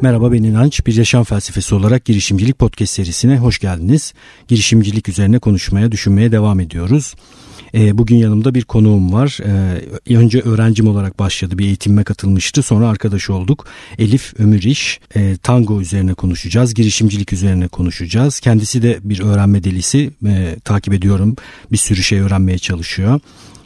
Merhaba ben İnanç. Bir yaşam felsefesi olarak girişimcilik podcast serisine hoş geldiniz. Girişimcilik üzerine konuşmaya, düşünmeye devam ediyoruz. E, bugün yanımda bir konuğum var. E, önce öğrencim olarak başladı. Bir eğitimime katılmıştı. Sonra arkadaş olduk. Elif Ömüriş. E, tango üzerine konuşacağız. Girişimcilik üzerine konuşacağız. Kendisi de bir öğrenme delisi. Takip ediyorum. Bir sürü şey öğrenmeye çalışıyor.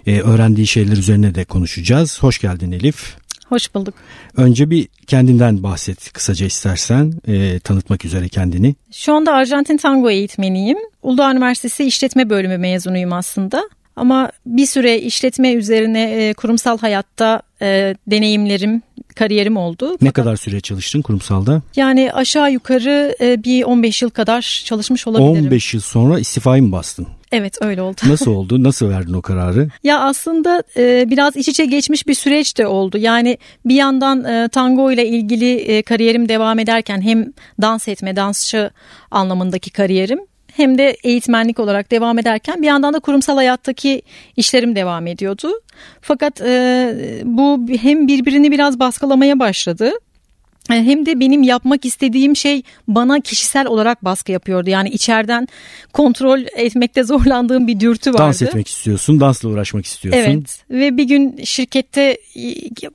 Öğrendiği şeyler üzerine de konuşacağız. Hoş geldin Elif. Hoş bulduk. Önce bir kendinden bahset kısaca istersen e, tanıtmak üzere kendini. Şu anda Arjantin tango eğitmeniyim. Uludağ Üniversitesi İşletme Bölümü mezunuyum aslında. Ama bir süre işletme üzerine e, kurumsal hayatta e, deneyimlerim, kariyerim oldu. Ne Fakat, kadar süre çalıştın kurumsalda? Yani aşağı yukarı e, bir 15 yıl kadar çalışmış olabilirim. 15 yıl sonra istifayı mı bastın? Evet öyle oldu. Nasıl oldu? Nasıl verdin o kararı? ya aslında e, biraz iç içe geçmiş bir süreç de oldu. Yani bir yandan e, tango ile ilgili e, kariyerim devam ederken hem dans etme, dansçı anlamındaki kariyerim hem de eğitmenlik olarak devam ederken bir yandan da kurumsal hayattaki işlerim devam ediyordu. Fakat e, bu hem birbirini biraz baskılamaya başladı hem de benim yapmak istediğim şey bana kişisel olarak baskı yapıyordu. Yani içeriden kontrol etmekte zorlandığım bir dürtü vardı. Dans etmek istiyorsun, dansla uğraşmak istiyorsun. Evet ve bir gün şirkette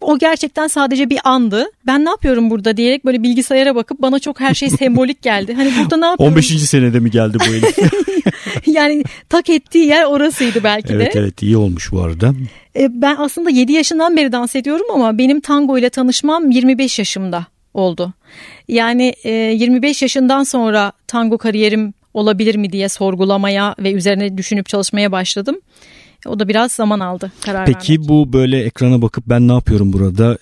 o gerçekten sadece bir andı. Ben ne yapıyorum burada diyerek böyle bilgisayara bakıp bana çok her şey sembolik geldi. Hani burada ne yapıyorum? 15. senede mi geldi bu Elif? yani tak ettiği yer orasıydı belki de. Evet evet iyi olmuş bu arada. E, ben aslında 7 yaşından beri dans ediyorum ama benim tango ile tanışmam 25 yaşımda oldu. Yani 25 e, yaşından sonra tango kariyerim olabilir mi diye sorgulamaya ve üzerine düşünüp çalışmaya başladım. O da biraz zaman aldı karar Peki vermek. bu böyle ekrana bakıp ben ne yapıyorum burada?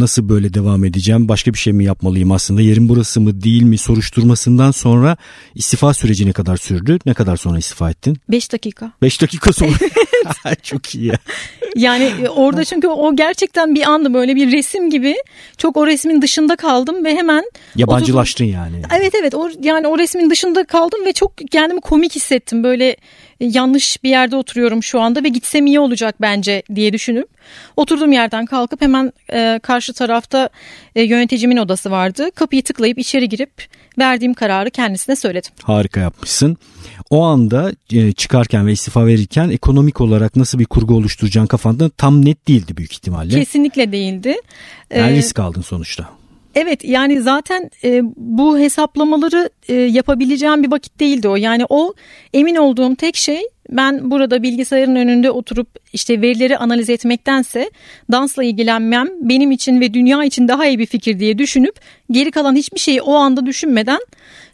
Nasıl böyle devam edeceğim? Başka bir şey mi yapmalıyım aslında? Yerim burası mı değil mi soruşturmasından sonra istifa süreci ne kadar sürdü? Ne kadar sonra istifa ettin? 5 dakika. 5 dakika sonra. Çok iyi ya. Yani e, orada çünkü o gerçekten bir anda böyle bir resim gibi çok o resmin dışında kaldım ve hemen yabancılaştın oturdum. yani. Evet evet o yani o resmin dışında kaldım ve çok kendimi komik hissettim. Böyle yanlış bir yerde oturuyorum şu anda ve gitsem iyi olacak bence diye düşünüp oturduğum yerden kalkıp hemen e, karşı tarafta e, yöneticimin odası vardı. Kapıyı tıklayıp içeri girip verdiğim kararı kendisine söyledim. Harika yapmışsın. O anda e, çıkarken ve istifa verirken ekonomik olarak nasıl bir kurgu oluşturacağın kafanda tam net değildi büyük ihtimalle. Kesinlikle değildi. Yani ee, risk aldın sonuçta. Evet yani zaten e, bu hesaplamaları e, yapabileceğim bir vakit değildi o. Yani o emin olduğum tek şey ben burada bilgisayarın önünde oturup işte verileri analiz etmektense dansla ilgilenmem benim için ve dünya için daha iyi bir fikir diye düşünüp geri kalan hiçbir şeyi o anda düşünmeden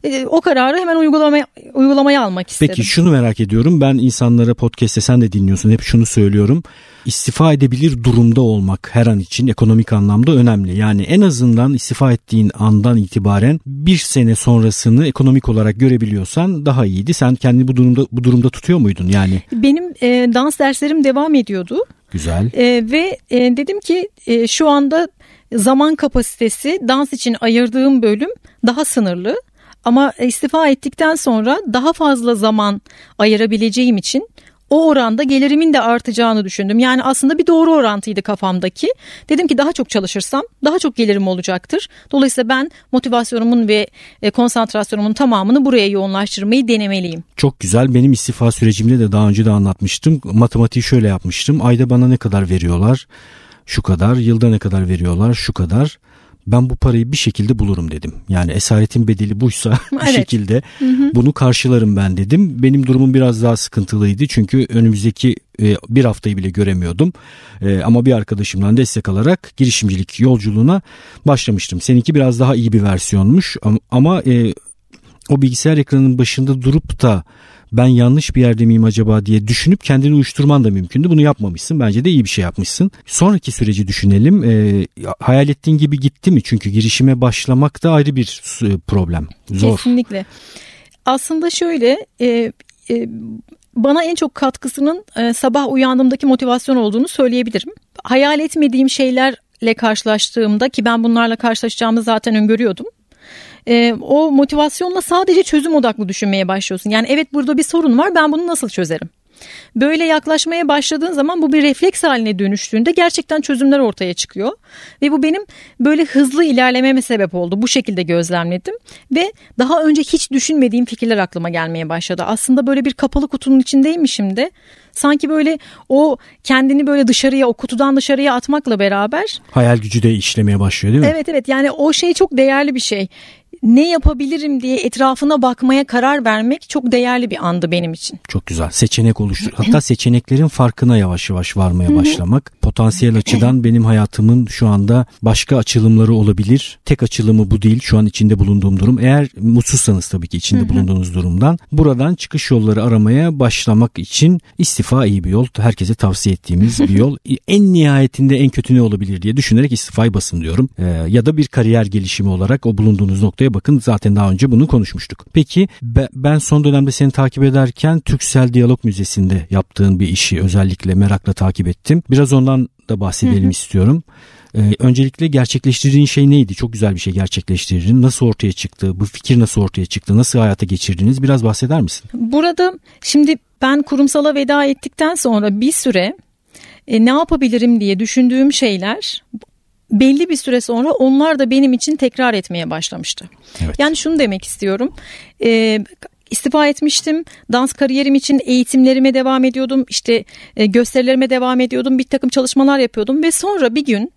e, o kararı hemen uygulamaya, uygulamaya almak istedim. Peki şunu merak ediyorum ben insanlara podcast'te sen de dinliyorsun hep şunu söylüyorum istifa edebilir durumda olmak her an için ekonomik anlamda önemli. Yani en azından istifa ettiğin andan itibaren bir sene sonrasını ekonomik olarak görebiliyorsan daha iyiydi. Sen kendini bu durumda bu durumda tutuyor muydun yani? Benim e, dans derslerim devam ediyordu. Güzel. E, ve e, dedim ki e, şu anda zaman kapasitesi dans için ayırdığım bölüm daha sınırlı. Ama istifa ettikten sonra daha fazla zaman ayırabileceğim için o oranda gelirimin de artacağını düşündüm. Yani aslında bir doğru orantıydı kafamdaki. Dedim ki daha çok çalışırsam daha çok gelirim olacaktır. Dolayısıyla ben motivasyonumun ve e, konsantrasyonumun tamamını buraya yoğunlaştırmayı denemeliyim. Çok güzel. Benim istifa sürecimde de daha önce de anlatmıştım. Matematiği şöyle yapmıştım. Ayda bana ne kadar veriyorlar? Şu kadar. Yılda ne kadar veriyorlar? Şu kadar ben bu parayı bir şekilde bulurum dedim. Yani esaretin bedeli buysa bir evet. şekilde hı hı. bunu karşılarım ben dedim. Benim durumum biraz daha sıkıntılıydı çünkü önümüzdeki e, bir haftayı bile göremiyordum. E, ama bir arkadaşımdan destek alarak girişimcilik yolculuğuna başlamıştım. Seninki biraz daha iyi bir versiyonmuş ama e, o bilgisayar ekranının başında durup da ben yanlış bir yerde miyim acaba diye düşünüp kendini uyuşturman da mümkündü. Bunu yapmamışsın. Bence de iyi bir şey yapmışsın. Sonraki süreci düşünelim. E, hayal ettiğin gibi gitti mi? Çünkü girişime başlamak da ayrı bir problem. Zor. Kesinlikle. Aslında şöyle e, e, bana en çok katkısının e, sabah uyandığımdaki motivasyon olduğunu söyleyebilirim. Hayal etmediğim şeylerle karşılaştığımda ki ben bunlarla karşılaşacağımı zaten öngörüyordum e, o motivasyonla sadece çözüm odaklı düşünmeye başlıyorsun. Yani evet burada bir sorun var ben bunu nasıl çözerim? Böyle yaklaşmaya başladığın zaman bu bir refleks haline dönüştüğünde gerçekten çözümler ortaya çıkıyor. Ve bu benim böyle hızlı ilerlememe sebep oldu. Bu şekilde gözlemledim ve daha önce hiç düşünmediğim fikirler aklıma gelmeye başladı. Aslında böyle bir kapalı kutunun içindeymişim de sanki böyle o kendini böyle dışarıya o kutudan dışarıya atmakla beraber hayal gücü de işlemeye başlıyor değil mi? Evet evet yani o şey çok değerli bir şey ne yapabilirim diye etrafına bakmaya karar vermek çok değerli bir andı benim için. Çok güzel. Seçenek oluştur. Hatta seçeneklerin farkına yavaş yavaş varmaya başlamak. Potansiyel açıdan benim hayatımın şu anda başka açılımları olabilir. Tek açılımı bu değil. Şu an içinde bulunduğum durum. Eğer mutsuzsanız tabii ki içinde bulunduğunuz durumdan buradan çıkış yolları aramaya başlamak için istifa iyi bir yol. Herkese tavsiye ettiğimiz bir yol. en nihayetinde en kötü ne olabilir diye düşünerek istifayı basın diyorum. Ee, ya da bir kariyer gelişimi olarak o bulunduğunuz noktaya Buraya bakın zaten daha önce bunu konuşmuştuk. Peki ben son dönemde seni takip ederken Türksel Diyalog Müzesi'nde yaptığın bir işi özellikle merakla takip ettim. Biraz ondan da bahsedelim hı hı. istiyorum. Ee, öncelikle gerçekleştirdiğin şey neydi? Çok güzel bir şey gerçekleştirdin. Nasıl ortaya çıktı? Bu fikir nasıl ortaya çıktı? Nasıl hayata geçirdiniz? Biraz bahseder misin? Burada şimdi ben kurumsala veda ettikten sonra bir süre e, ne yapabilirim diye düşündüğüm şeyler belli bir süre sonra onlar da benim için tekrar etmeye başlamıştı. Evet. Yani şunu demek istiyorum. E, istifa etmiştim. Dans kariyerim için eğitimlerime devam ediyordum. İşte e, gösterilerime devam ediyordum. Bir takım çalışmalar yapıyordum ve sonra bir gün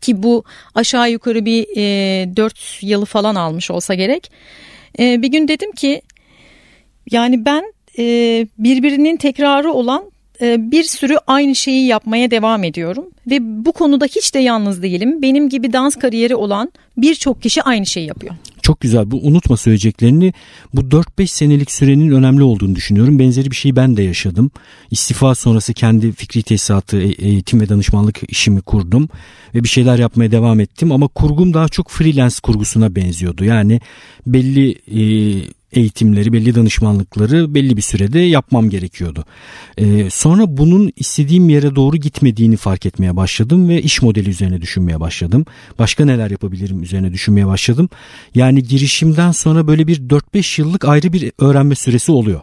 ki bu aşağı yukarı bir e, 4 yılı falan almış olsa gerek. E, bir gün dedim ki yani ben e, birbirinin tekrarı olan bir sürü aynı şeyi yapmaya devam ediyorum ve bu konuda hiç de yalnız değilim. Benim gibi dans kariyeri olan birçok kişi aynı şeyi yapıyor. Çok güzel. Bu unutma söyleyeceklerini. Bu 4-5 senelik sürenin önemli olduğunu düşünüyorum. Benzeri bir şeyi ben de yaşadım. İstifa sonrası kendi fikri tesisatı, e, eğitim ve danışmanlık işimi kurdum ve bir şeyler yapmaya devam ettim ama kurgum daha çok freelance kurgusuna benziyordu. Yani belli e, eğitimleri, belli danışmanlıkları belli bir sürede yapmam gerekiyordu. Ee, sonra bunun istediğim yere doğru gitmediğini fark etmeye başladım ve iş modeli üzerine düşünmeye başladım. Başka neler yapabilirim üzerine düşünmeye başladım. Yani girişimden sonra böyle bir 4-5 yıllık ayrı bir öğrenme süresi oluyor.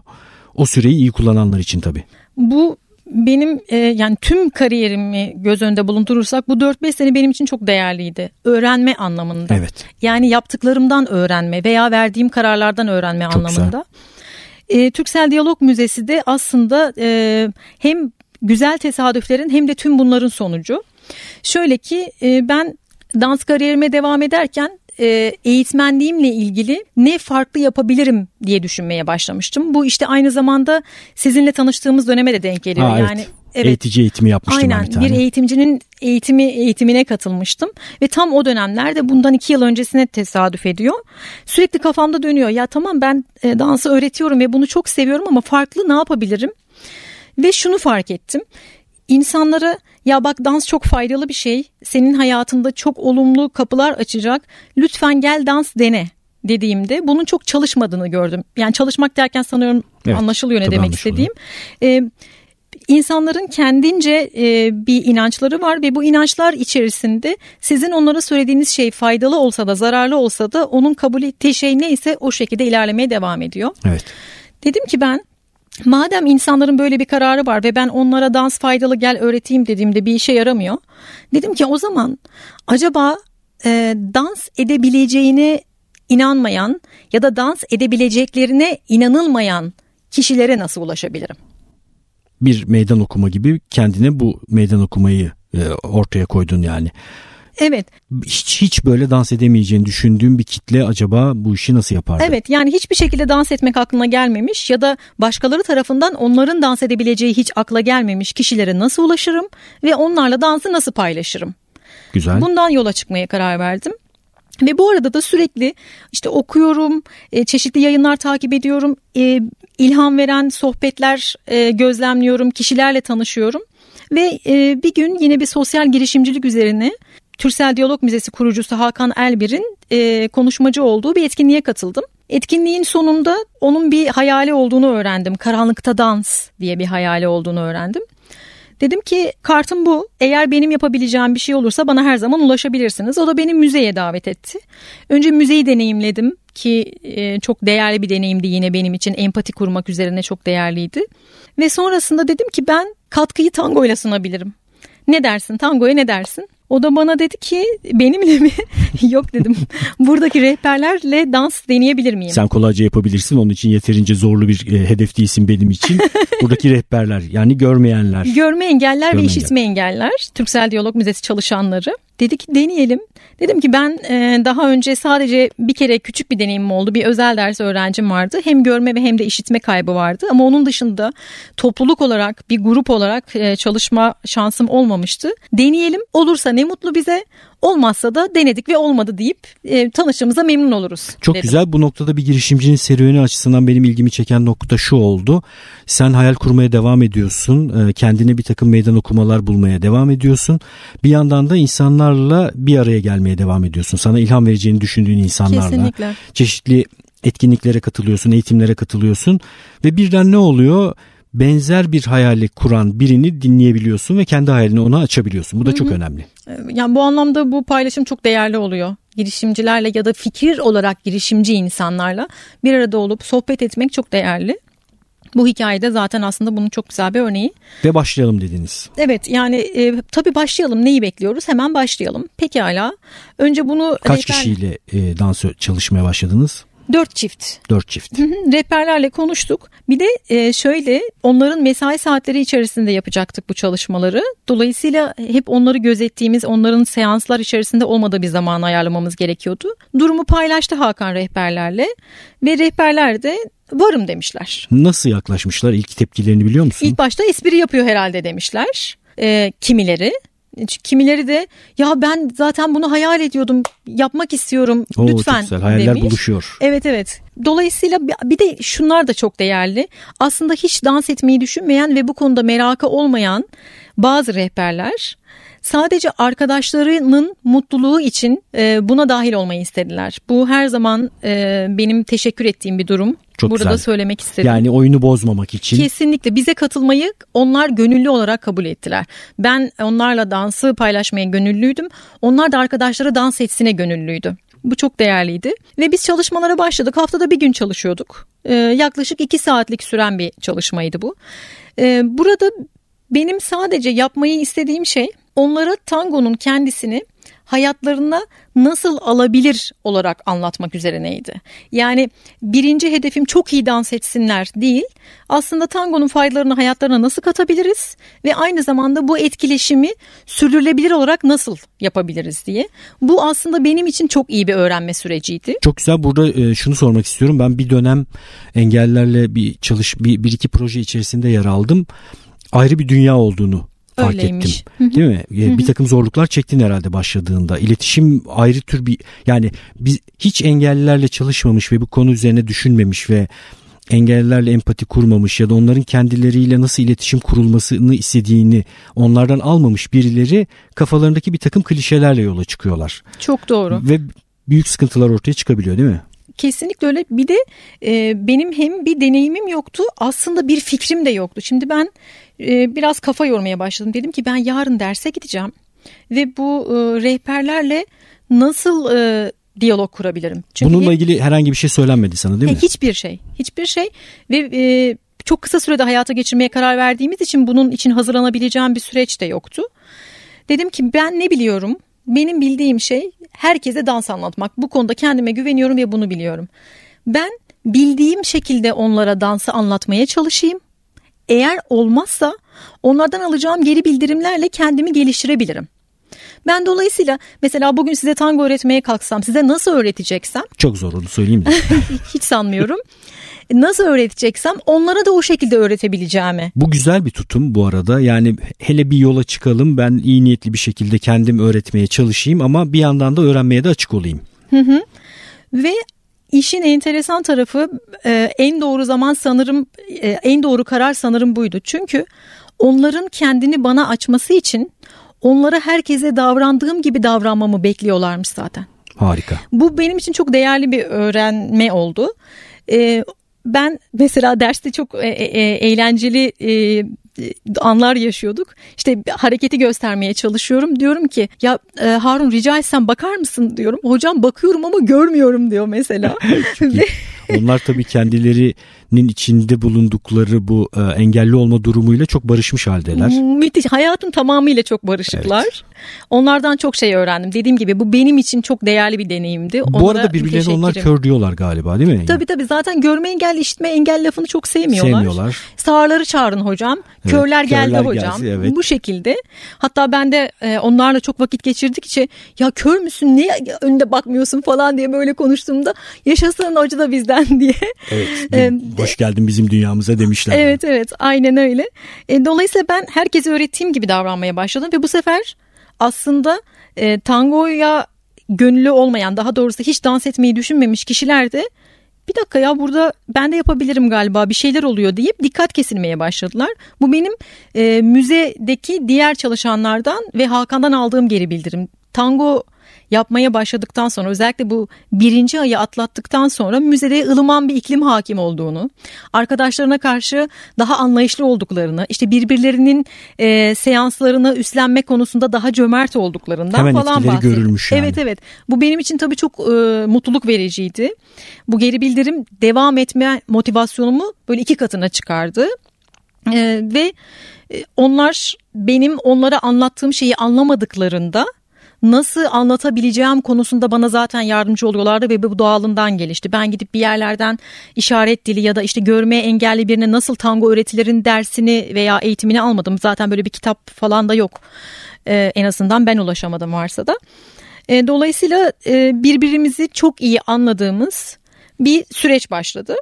O süreyi iyi kullananlar için tabii. Bu benim e, yani tüm kariyerimi göz önünde bulundurursak bu 4-5 sene benim için çok değerliydi. Öğrenme anlamında. Evet. Yani yaptıklarımdan öğrenme veya verdiğim kararlardan öğrenme çok anlamında. Güzel. E, Türksel Diyalog Müzesi de aslında e, hem güzel tesadüflerin hem de tüm bunların sonucu. Şöyle ki e, ben dans kariyerime devam ederken e, eğitmenliğimle ilgili ne farklı yapabilirim diye düşünmeye başlamıştım. Bu işte aynı zamanda sizinle tanıştığımız döneme de denk geliyor. Ha, yani evet. Evet. Eğitici eğitimi yapmıştım Aynen, bir tane. Bir eğitimcinin eğitimi eğitimine katılmıştım ve tam o dönemlerde bundan iki yıl öncesine tesadüf ediyor. Sürekli kafamda dönüyor. Ya tamam ben e, dansı öğretiyorum ve bunu çok seviyorum ama farklı ne yapabilirim? Ve şunu fark ettim insanlara ya bak dans çok faydalı bir şey. Senin hayatında çok olumlu kapılar açacak. Lütfen gel dans dene dediğimde bunun çok çalışmadığını gördüm. Yani çalışmak derken sanıyorum evet, anlaşılıyor ne demek istediğim. Ee, insanların kendince e, bir inançları var ve bu inançlar içerisinde sizin onlara söylediğiniz şey faydalı olsa da zararlı olsa da onun kabul ettiği şey neyse o şekilde ilerlemeye devam ediyor. Evet. Dedim ki ben Madem insanların böyle bir kararı var ve ben onlara dans faydalı gel öğreteyim dediğimde bir işe yaramıyor. Dedim ki o zaman acaba e, dans edebileceğine inanmayan ya da dans edebileceklerine inanılmayan kişilere nasıl ulaşabilirim? Bir meydan okuma gibi kendine bu meydan okumayı e, ortaya koydun yani. Evet. Hiç, hiç böyle dans edemeyeceğini düşündüğüm bir kitle acaba bu işi nasıl yapardı? Evet yani hiçbir şekilde dans etmek aklına gelmemiş ya da başkaları tarafından onların dans edebileceği hiç akla gelmemiş kişilere nasıl ulaşırım ve onlarla dansı nasıl paylaşırım? Güzel. Bundan yola çıkmaya karar verdim. Ve bu arada da sürekli işte okuyorum, e, çeşitli yayınlar takip ediyorum, e, ilham veren sohbetler e, gözlemliyorum, kişilerle tanışıyorum. Ve bir gün yine bir sosyal girişimcilik üzerine Türsel Diyalog Müzesi kurucusu Hakan Elbir'in e, konuşmacı olduğu bir etkinliğe katıldım. Etkinliğin sonunda onun bir hayali olduğunu öğrendim. Karanlıkta dans diye bir hayali olduğunu öğrendim. Dedim ki kartım bu. Eğer benim yapabileceğim bir şey olursa bana her zaman ulaşabilirsiniz. O da beni müzeye davet etti. Önce müzeyi deneyimledim ki e, çok değerli bir deneyimdi yine benim için. Empati kurmak üzerine çok değerliydi. Ve sonrasında dedim ki ben katkıyı tango ile sunabilirim. Ne dersin tangoya ne dersin? O da bana dedi ki benimle mi? Yok dedim. Buradaki rehberlerle dans deneyebilir miyim? Sen kolayca yapabilirsin. Onun için yeterince zorlu bir e, hedef değilsin benim için. Buradaki rehberler yani görmeyenler. Görme engeller Görme ve işitme engeller. Türksel Diyalog Müzesi çalışanları. Dedi ki deneyelim. Dedim ki ben e, daha önce sadece bir kere küçük bir deneyimim oldu. Bir özel ders öğrencim vardı. Hem görme ve hem de işitme kaybı vardı. Ama onun dışında topluluk olarak bir grup olarak e, çalışma şansım olmamıştı. Deneyelim. Olursa ne mutlu bize. Olmazsa da denedik ve olmadı deyip e, tanıştığımıza memnun oluruz. Çok dedim. güzel. Bu noktada bir girişimcinin serüveni açısından benim ilgimi çeken nokta şu oldu. Sen hayal kurmaya devam ediyorsun. E, kendine bir takım meydan okumalar bulmaya devam ediyorsun. Bir yandan da insanlarla bir araya gelmeye devam ediyorsun. Sana ilham vereceğini düşündüğün insanlarla. Kesinlikle. Çeşitli etkinliklere katılıyorsun, eğitimlere katılıyorsun ve birden ne oluyor? Benzer bir hayali kuran birini dinleyebiliyorsun ve kendi hayalini ona açabiliyorsun. Bu da Hı-hı. çok önemli. Ee, yani bu anlamda bu paylaşım çok değerli oluyor. Girişimcilerle ya da fikir olarak girişimci insanlarla bir arada olup sohbet etmek çok değerli. Bu hikayede zaten aslında bunun çok güzel bir örneği. Ve başlayalım dediniz. Evet yani e, tabii başlayalım neyi bekliyoruz hemen başlayalım. Pekala önce bunu... Kaç rehber... kişiyle e, dans çalışmaya başladınız? Dört çift. Dört çift. Rehberlerle konuştuk. Bir de e, şöyle onların mesai saatleri içerisinde yapacaktık bu çalışmaları. Dolayısıyla hep onları gözettiğimiz onların seanslar içerisinde olmadığı bir zaman ayarlamamız gerekiyordu. Durumu paylaştı Hakan rehberlerle ve rehberler de varım demişler. Nasıl yaklaşmışlar? İlk tepkilerini biliyor musun? İlk başta espri yapıyor herhalde demişler. E, kimileri Kimileri de ya ben zaten bunu hayal ediyordum yapmak istiyorum Oo, lütfen güzel. Hayaller demiş. buluşuyor. Evet evet. Dolayısıyla bir de şunlar da çok değerli. Aslında hiç dans etmeyi düşünmeyen ve bu konuda merakı olmayan bazı rehberler sadece arkadaşlarının mutluluğu için e, buna dahil olmayı istediler. Bu her zaman e, benim teşekkür ettiğim bir durum. Çok Burada güzel. söylemek istedim. Yani oyunu bozmamak için. Kesinlikle bize katılmayı onlar gönüllü olarak kabul ettiler. Ben onlarla dansı paylaşmaya gönüllüydüm. Onlar da arkadaşlara dans etsine gönüllüydü. Bu çok değerliydi. Ve biz çalışmalara başladık. Haftada bir gün çalışıyorduk. Ee, yaklaşık iki saatlik süren bir çalışmaydı bu. Ee, burada benim sadece yapmayı istediğim şey onlara tangonun kendisini hayatlarına nasıl alabilir olarak anlatmak üzerineydi. Yani birinci hedefim çok iyi dans etsinler değil. Aslında tangonun faydalarını hayatlarına nasıl katabiliriz ve aynı zamanda bu etkileşimi sürdürülebilir olarak nasıl yapabiliriz diye. Bu aslında benim için çok iyi bir öğrenme süreciydi. Çok güzel. Burada e, şunu sormak istiyorum. Ben bir dönem engellerle bir çalış bir, bir iki proje içerisinde yer aldım. Ayrı bir dünya olduğunu fark Öyleymiş. ettim. Değil mi? bir takım zorluklar çektin herhalde başladığında. İletişim ayrı tür bir yani biz hiç engellilerle çalışmamış ve bu konu üzerine düşünmemiş ve engellilerle empati kurmamış ya da onların kendileriyle nasıl iletişim kurulmasını istediğini onlardan almamış birileri kafalarındaki bir takım klişelerle yola çıkıyorlar. Çok doğru. Ve büyük sıkıntılar ortaya çıkabiliyor değil mi? Kesinlikle öyle. Bir de e, benim hem bir deneyimim yoktu aslında bir fikrim de yoktu. Şimdi ben e, biraz kafa yormaya başladım. Dedim ki ben yarın derse gideceğim ve bu e, rehberlerle nasıl e, diyalog kurabilirim? Çünkü Bununla ilgili herhangi bir şey söylenmedi sana değil mi? Hiçbir şey. Hiçbir şey ve e, çok kısa sürede hayata geçirmeye karar verdiğimiz için bunun için hazırlanabileceğim bir süreç de yoktu. Dedim ki ben ne biliyorum? Benim bildiğim şey herkese dans anlatmak. Bu konuda kendime güveniyorum ve bunu biliyorum. Ben bildiğim şekilde onlara dansı anlatmaya çalışayım. Eğer olmazsa onlardan alacağım geri bildirimlerle kendimi geliştirebilirim. Ben dolayısıyla mesela bugün size tango öğretmeye kalksam size nasıl öğreteceksem. Çok zor onu söyleyeyim de. hiç sanmıyorum. Nasıl öğreteceksem onlara da o şekilde öğretebileceğimi. Bu güzel bir tutum bu arada. Yani hele bir yola çıkalım ben iyi niyetli bir şekilde kendim öğretmeye çalışayım ama bir yandan da öğrenmeye de açık olayım. Hı hı. Ve İşin enteresan tarafı e, en doğru zaman sanırım e, en doğru karar sanırım buydu. Çünkü onların kendini bana açması için onlara herkese davrandığım gibi davranmamı bekliyorlarmış zaten. Harika. Bu benim için çok değerli bir öğrenme oldu. E, ben mesela derste çok e, e, eğlenceli anlar yaşıyorduk. İşte hareketi göstermeye çalışıyorum. Diyorum ki ya e, Harun rica etsem bakar mısın diyorum. Hocam bakıyorum ama görmüyorum diyor mesela. Onlar tabii kendilerinin içinde bulundukları bu e, engelli olma durumuyla çok barışmış haldeler. Müthiş. Hayatın tamamıyla çok barışıklar. Evet. Onlardan çok şey öğrendim. Dediğim gibi bu benim için çok değerli bir deneyimdi. Onlara bu arada birbirlerine onlar kör diyorlar galiba değil mi? Tabii tabii zaten görme engelli işitme engel lafını çok sevmiyorlar. Sevmiyorlar. Sağırları çağırın hocam. Evet, körler geldi körler hocam. Evet. Bu şekilde. Hatta ben de e, onlarla çok vakit geçirdikçe ya kör müsün niye önünde bakmıyorsun falan diye böyle konuştuğumda yaşasın hoca da bizden diye. Evet. Ee, hoş geldin bizim dünyamıza demişler. Evet evet aynen öyle. E, dolayısıyla ben herkese öğrettiğim gibi davranmaya başladım ve bu sefer aslında e, tangoya gönüllü olmayan daha doğrusu hiç dans etmeyi düşünmemiş kişiler de bir dakika ya burada ben de yapabilirim galiba bir şeyler oluyor deyip dikkat kesilmeye başladılar. Bu benim e, müzedeki diğer çalışanlardan ve Hakan'dan aldığım geri bildirim. Tango yapmaya başladıktan sonra özellikle bu birinci ayı atlattıktan sonra müzede ılıman bir iklim hakim olduğunu, arkadaşlarına karşı daha anlayışlı olduklarını, işte birbirlerinin e, seanslarını üstlenme konusunda daha cömert olduklarından Hemen falan bahsediyor. görülmüş yani. Evet evet bu benim için tabii çok e, mutluluk vericiydi. Bu geri bildirim devam etme motivasyonumu böyle iki katına çıkardı. E, ve e, onlar benim onlara anlattığım şeyi anlamadıklarında nasıl anlatabileceğim konusunda bana zaten yardımcı oluyorlardı ve bu doğalından gelişti. Ben gidip bir yerlerden işaret dili ya da işte görme engelli birine nasıl tango öğretilerin dersini veya eğitimini almadım. Zaten böyle bir kitap falan da yok. Ee, en azından ben ulaşamadım varsa da. Ee, dolayısıyla e, birbirimizi çok iyi anladığımız bir süreç başladı.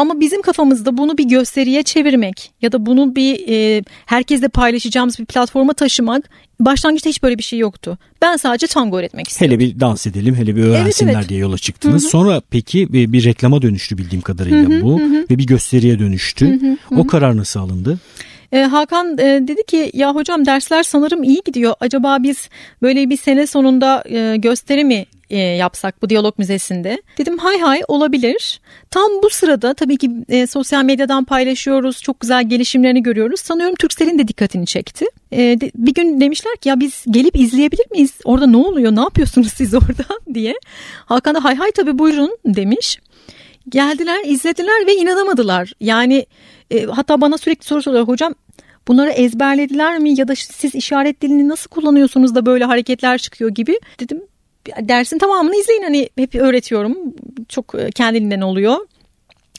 Ama bizim kafamızda bunu bir gösteriye çevirmek ya da bunu bir e, herkesle paylaşacağımız bir platforma taşımak başlangıçta hiç böyle bir şey yoktu. Ben sadece tango öğretmek istiyordum. Hele bir dans edelim, hele bir öğrensinler evet, evet. diye yola çıktınız. Hı-hı. Sonra peki bir, bir reklama dönüştü bildiğim kadarıyla hı-hı, bu hı. ve bir gösteriye dönüştü. Hı-hı, hı. O karar nasıl alındı? E, Hakan e, dedi ki ya hocam dersler sanırım iyi gidiyor. Acaba biz böyle bir sene sonunda e, gösteri mi e, yapsak bu diyalog müzesinde. Dedim hay hay olabilir. Tam bu sırada tabii ki e, sosyal medyadan paylaşıyoruz. Çok güzel gelişimlerini görüyoruz. Sanıyorum Türksel'in de dikkatini çekti. E, de, bir gün demişler ki ya biz gelip izleyebilir miyiz? Orada ne oluyor? Ne yapıyorsunuz siz orada diye. Hakan da hay hay tabii buyurun demiş. Geldiler, izlediler ve inanamadılar. Yani e, hatta bana sürekli soru soruyorlar hocam bunları ezberlediler mi ya da siz işaret dilini nasıl kullanıyorsunuz da böyle hareketler çıkıyor gibi dedim dersin tamamını izleyin hani hep öğretiyorum çok e, kendiliğinden oluyor.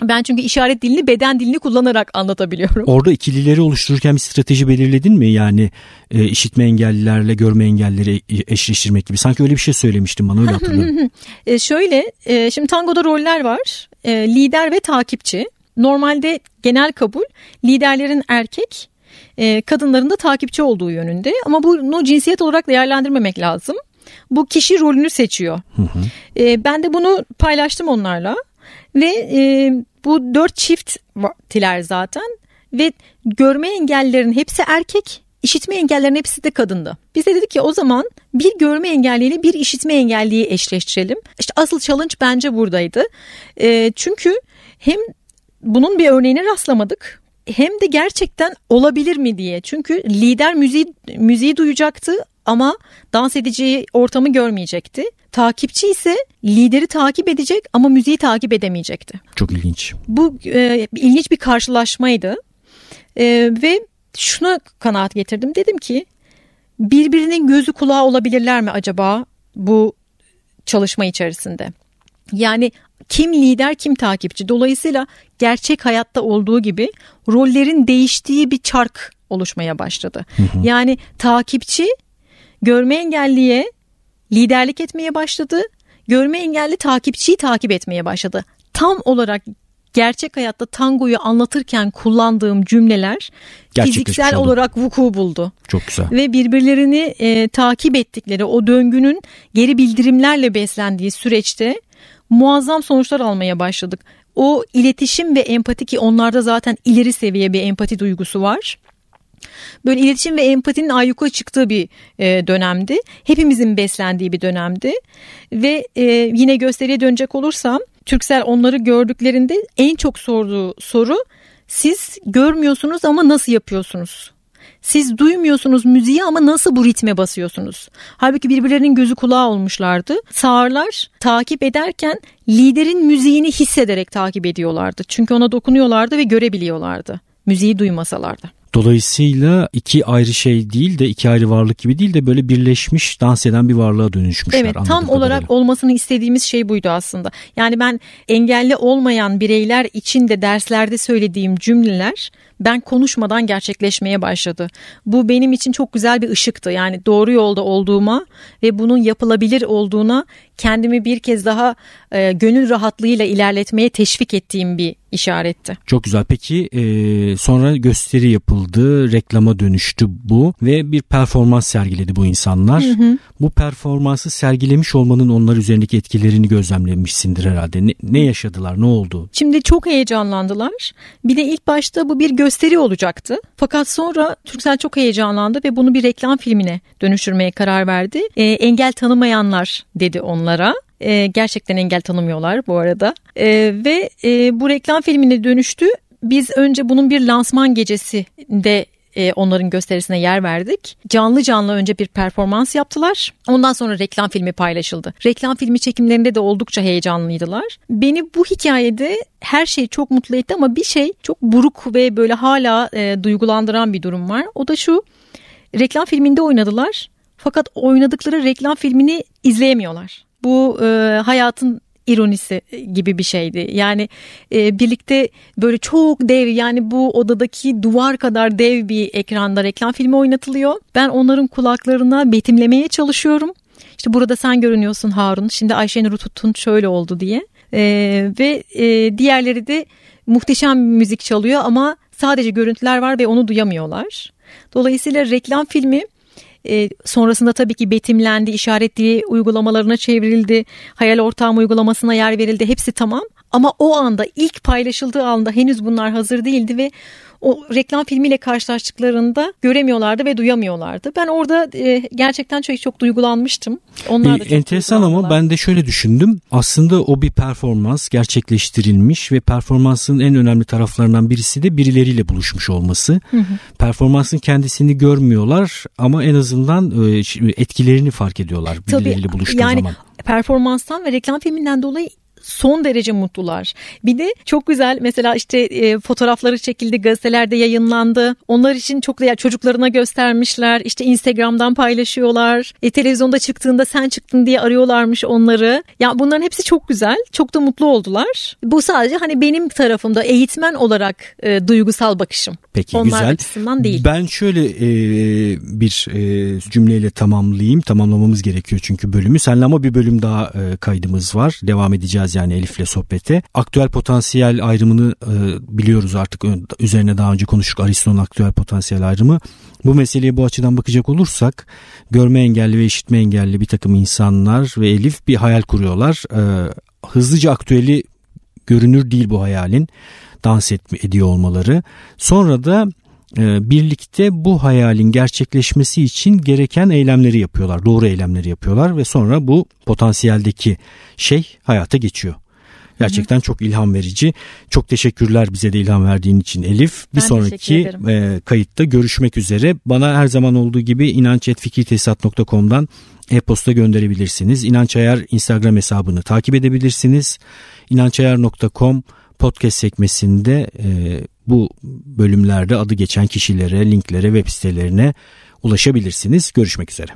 Ben çünkü işaret dilini beden dilini kullanarak anlatabiliyorum. Orada ikilileri oluştururken bir strateji belirledin mi? Yani e, işitme engellilerle görme engellileri eşleştirmek gibi. Sanki öyle bir şey söylemiştin bana öyle hatırlıyorum. e, şöyle e, şimdi tangoda roller var. E, lider ve takipçi. Normalde genel kabul liderlerin erkek e, kadınların da takipçi olduğu yönünde. Ama bunu cinsiyet olarak değerlendirmemek lazım. Bu kişi rolünü seçiyor. Hı hı. E, ben de bunu paylaştım onlarla. Ve e, bu dört çift tiler zaten. Ve görme engellilerin hepsi erkek. İşitme engellerin hepsi de kadındı. Biz de dedik ki o zaman bir görme engelliyle bir işitme engelliyi eşleştirelim. İşte asıl challenge bence buradaydı. E, çünkü hem bunun bir örneğine rastlamadık hem de gerçekten olabilir mi diye. Çünkü lider müziği, müziği duyacaktı ama dans edeceği ortamı görmeyecekti. Takipçi ise lideri takip edecek ama müziği takip edemeyecekti. Çok ilginç. Bu e, ilginç bir karşılaşmaydı. E, ve şuna kanaat getirdim. Dedim ki birbirinin gözü kulağı olabilirler mi acaba bu çalışma içerisinde? Yani kim lider kim takipçi. Dolayısıyla gerçek hayatta olduğu gibi rollerin değiştiği bir çark oluşmaya başladı. Hı hı. Yani takipçi görme engelliye liderlik etmeye başladı. Görme engelli takipçiyi takip etmeye başladı. Tam olarak gerçek hayatta tangoyu anlatırken kullandığım cümleler fiziksel olarak vuku buldu. Çok güzel. Ve birbirlerini e, takip ettikleri o döngünün geri bildirimlerle beslendiği süreçte muazzam sonuçlar almaya başladık. O iletişim ve empati ki onlarda zaten ileri seviye bir empati duygusu var. Böyle iletişim ve empatinin ayyuka çıktığı bir e, dönemdi. Hepimizin beslendiği bir dönemdi. Ve e, yine gösteriye dönecek olursam Türksel onları gördüklerinde en çok sorduğu soru Siz görmüyorsunuz ama nasıl yapıyorsunuz? Siz duymuyorsunuz müziği ama nasıl bu ritme basıyorsunuz? Halbuki birbirlerinin gözü kulağı olmuşlardı. Sağırlar takip ederken liderin müziğini hissederek takip ediyorlardı. Çünkü ona dokunuyorlardı ve görebiliyorlardı. Müziği duymasalar da. Dolayısıyla iki ayrı şey değil de iki ayrı varlık gibi değil de böyle birleşmiş dans eden bir varlığa dönüşmüşler. Evet tam olarak kadarıyla. olmasını istediğimiz şey buydu aslında. Yani ben engelli olmayan bireyler için de derslerde söylediğim cümleler ben konuşmadan gerçekleşmeye başladı. Bu benim için çok güzel bir ışıktı. Yani doğru yolda olduğuma ve bunun yapılabilir olduğuna kendimi bir kez daha e, gönül rahatlığıyla ilerletmeye teşvik ettiğim bir işaretti. Çok güzel. Peki e, sonra gösteri yapıldı, reklama dönüştü bu ve bir performans sergiledi bu insanlar. Hı hı. Bu performansı sergilemiş olmanın onlar üzerindeki etkilerini gözlemlemişsindir herhalde. Ne, ne yaşadılar, ne oldu? Şimdi çok heyecanlandılar. Bir de ilk başta bu bir gösteri olacaktı. Fakat sonra Türksel çok heyecanlandı ve bunu bir reklam filmine dönüştürmeye karar verdi. E, engel tanımayanlar dedi onlara. E, gerçekten engel tanımıyorlar bu arada. E, ve e, bu reklam filmine dönüştü. Biz önce bunun bir lansman gecesi de e, onların gösterisine yer verdik. Canlı canlı önce bir performans yaptılar. Ondan sonra reklam filmi paylaşıldı. Reklam filmi çekimlerinde de oldukça heyecanlıydılar. Beni bu hikayede her şey çok mutlu etti ama bir şey çok buruk ve böyle hala e, duygulandıran bir durum var. O da şu. Reklam filminde oynadılar. Fakat oynadıkları reklam filmini izleyemiyorlar. Bu e, hayatın ironisi gibi bir şeydi. Yani e, birlikte böyle çok dev yani bu odadaki duvar kadar dev bir ekranda reklam filmi oynatılıyor. Ben onların kulaklarına betimlemeye çalışıyorum. İşte burada sen görünüyorsun Harun. Şimdi Ayşenur'u tuttun şöyle oldu diye. E, ve e, diğerleri de muhteşem müzik çalıyor ama sadece görüntüler var ve onu duyamıyorlar. Dolayısıyla reklam filmi e, sonrasında tabii ki betimlendi, işaretli uygulamalarına çevrildi, hayal ortağım uygulamasına yer verildi. Hepsi tamam. Ama o anda ilk paylaşıldığı anda henüz bunlar hazır değildi ve o reklam filmiyle karşılaştıklarında göremiyorlardı ve duyamıyorlardı. Ben orada e, gerçekten çok çok duygulanmıştım. Onlar da çok Enteresan ama ben de şöyle düşündüm. Aslında o bir performans gerçekleştirilmiş ve performansın en önemli taraflarından birisi de birileriyle buluşmuş olması. Hı hı. Performansın kendisini görmüyorlar ama en azından e, etkilerini fark ediyorlar birileriyle Tabii, buluştuğu yani, zaman performanstan ve reklam filminden dolayı son derece mutlular. Bir de çok güzel mesela işte e, fotoğrafları çekildi gazetelerde yayınlandı. Onlar için çok değer çocuklarına göstermişler. İşte Instagram'dan paylaşıyorlar. E, televizyonda çıktığında sen çıktın diye arıyorlarmış onları. Ya bunların hepsi çok güzel. Çok da mutlu oldular. Bu sadece hani benim tarafımda eğitmen olarak e, duygusal bakışım. Peki Onlar güzel. açısından değil. Ben şöyle e, bir e, cümleyle tamamlayayım. Tamamlamamız gerekiyor çünkü bölümü. Senle ama bir bölüm daha e, kaydımız var. Devam edeceğiz yani Elif'le sohbete. Aktüel potansiyel ayrımını e, biliyoruz artık. Üzerine daha önce konuştuk Aristo'nun aktüel potansiyel ayrımı. Bu meseleye bu açıdan bakacak olursak görme engelli ve işitme engelli bir takım insanlar ve Elif bir hayal kuruyorlar. E, hızlıca aktüeli görünür değil bu hayalin dans etme, ediyor olmaları. Sonra da birlikte bu hayalin gerçekleşmesi için gereken eylemleri yapıyorlar. Doğru eylemleri yapıyorlar ve sonra bu potansiyeldeki şey hayata geçiyor. Gerçekten çok ilham verici. Çok teşekkürler bize de ilham verdiğin için Elif. Bir ben sonraki e, kayıtta görüşmek üzere. Bana her zaman olduğu gibi inançetfikirtesisat.com'dan e-posta gönderebilirsiniz. İnanç Ayar Instagram hesabını takip edebilirsiniz. inançayar.com podcast sekmesinde e, bu bölümlerde adı geçen kişilere, linklere, web sitelerine ulaşabilirsiniz. Görüşmek üzere.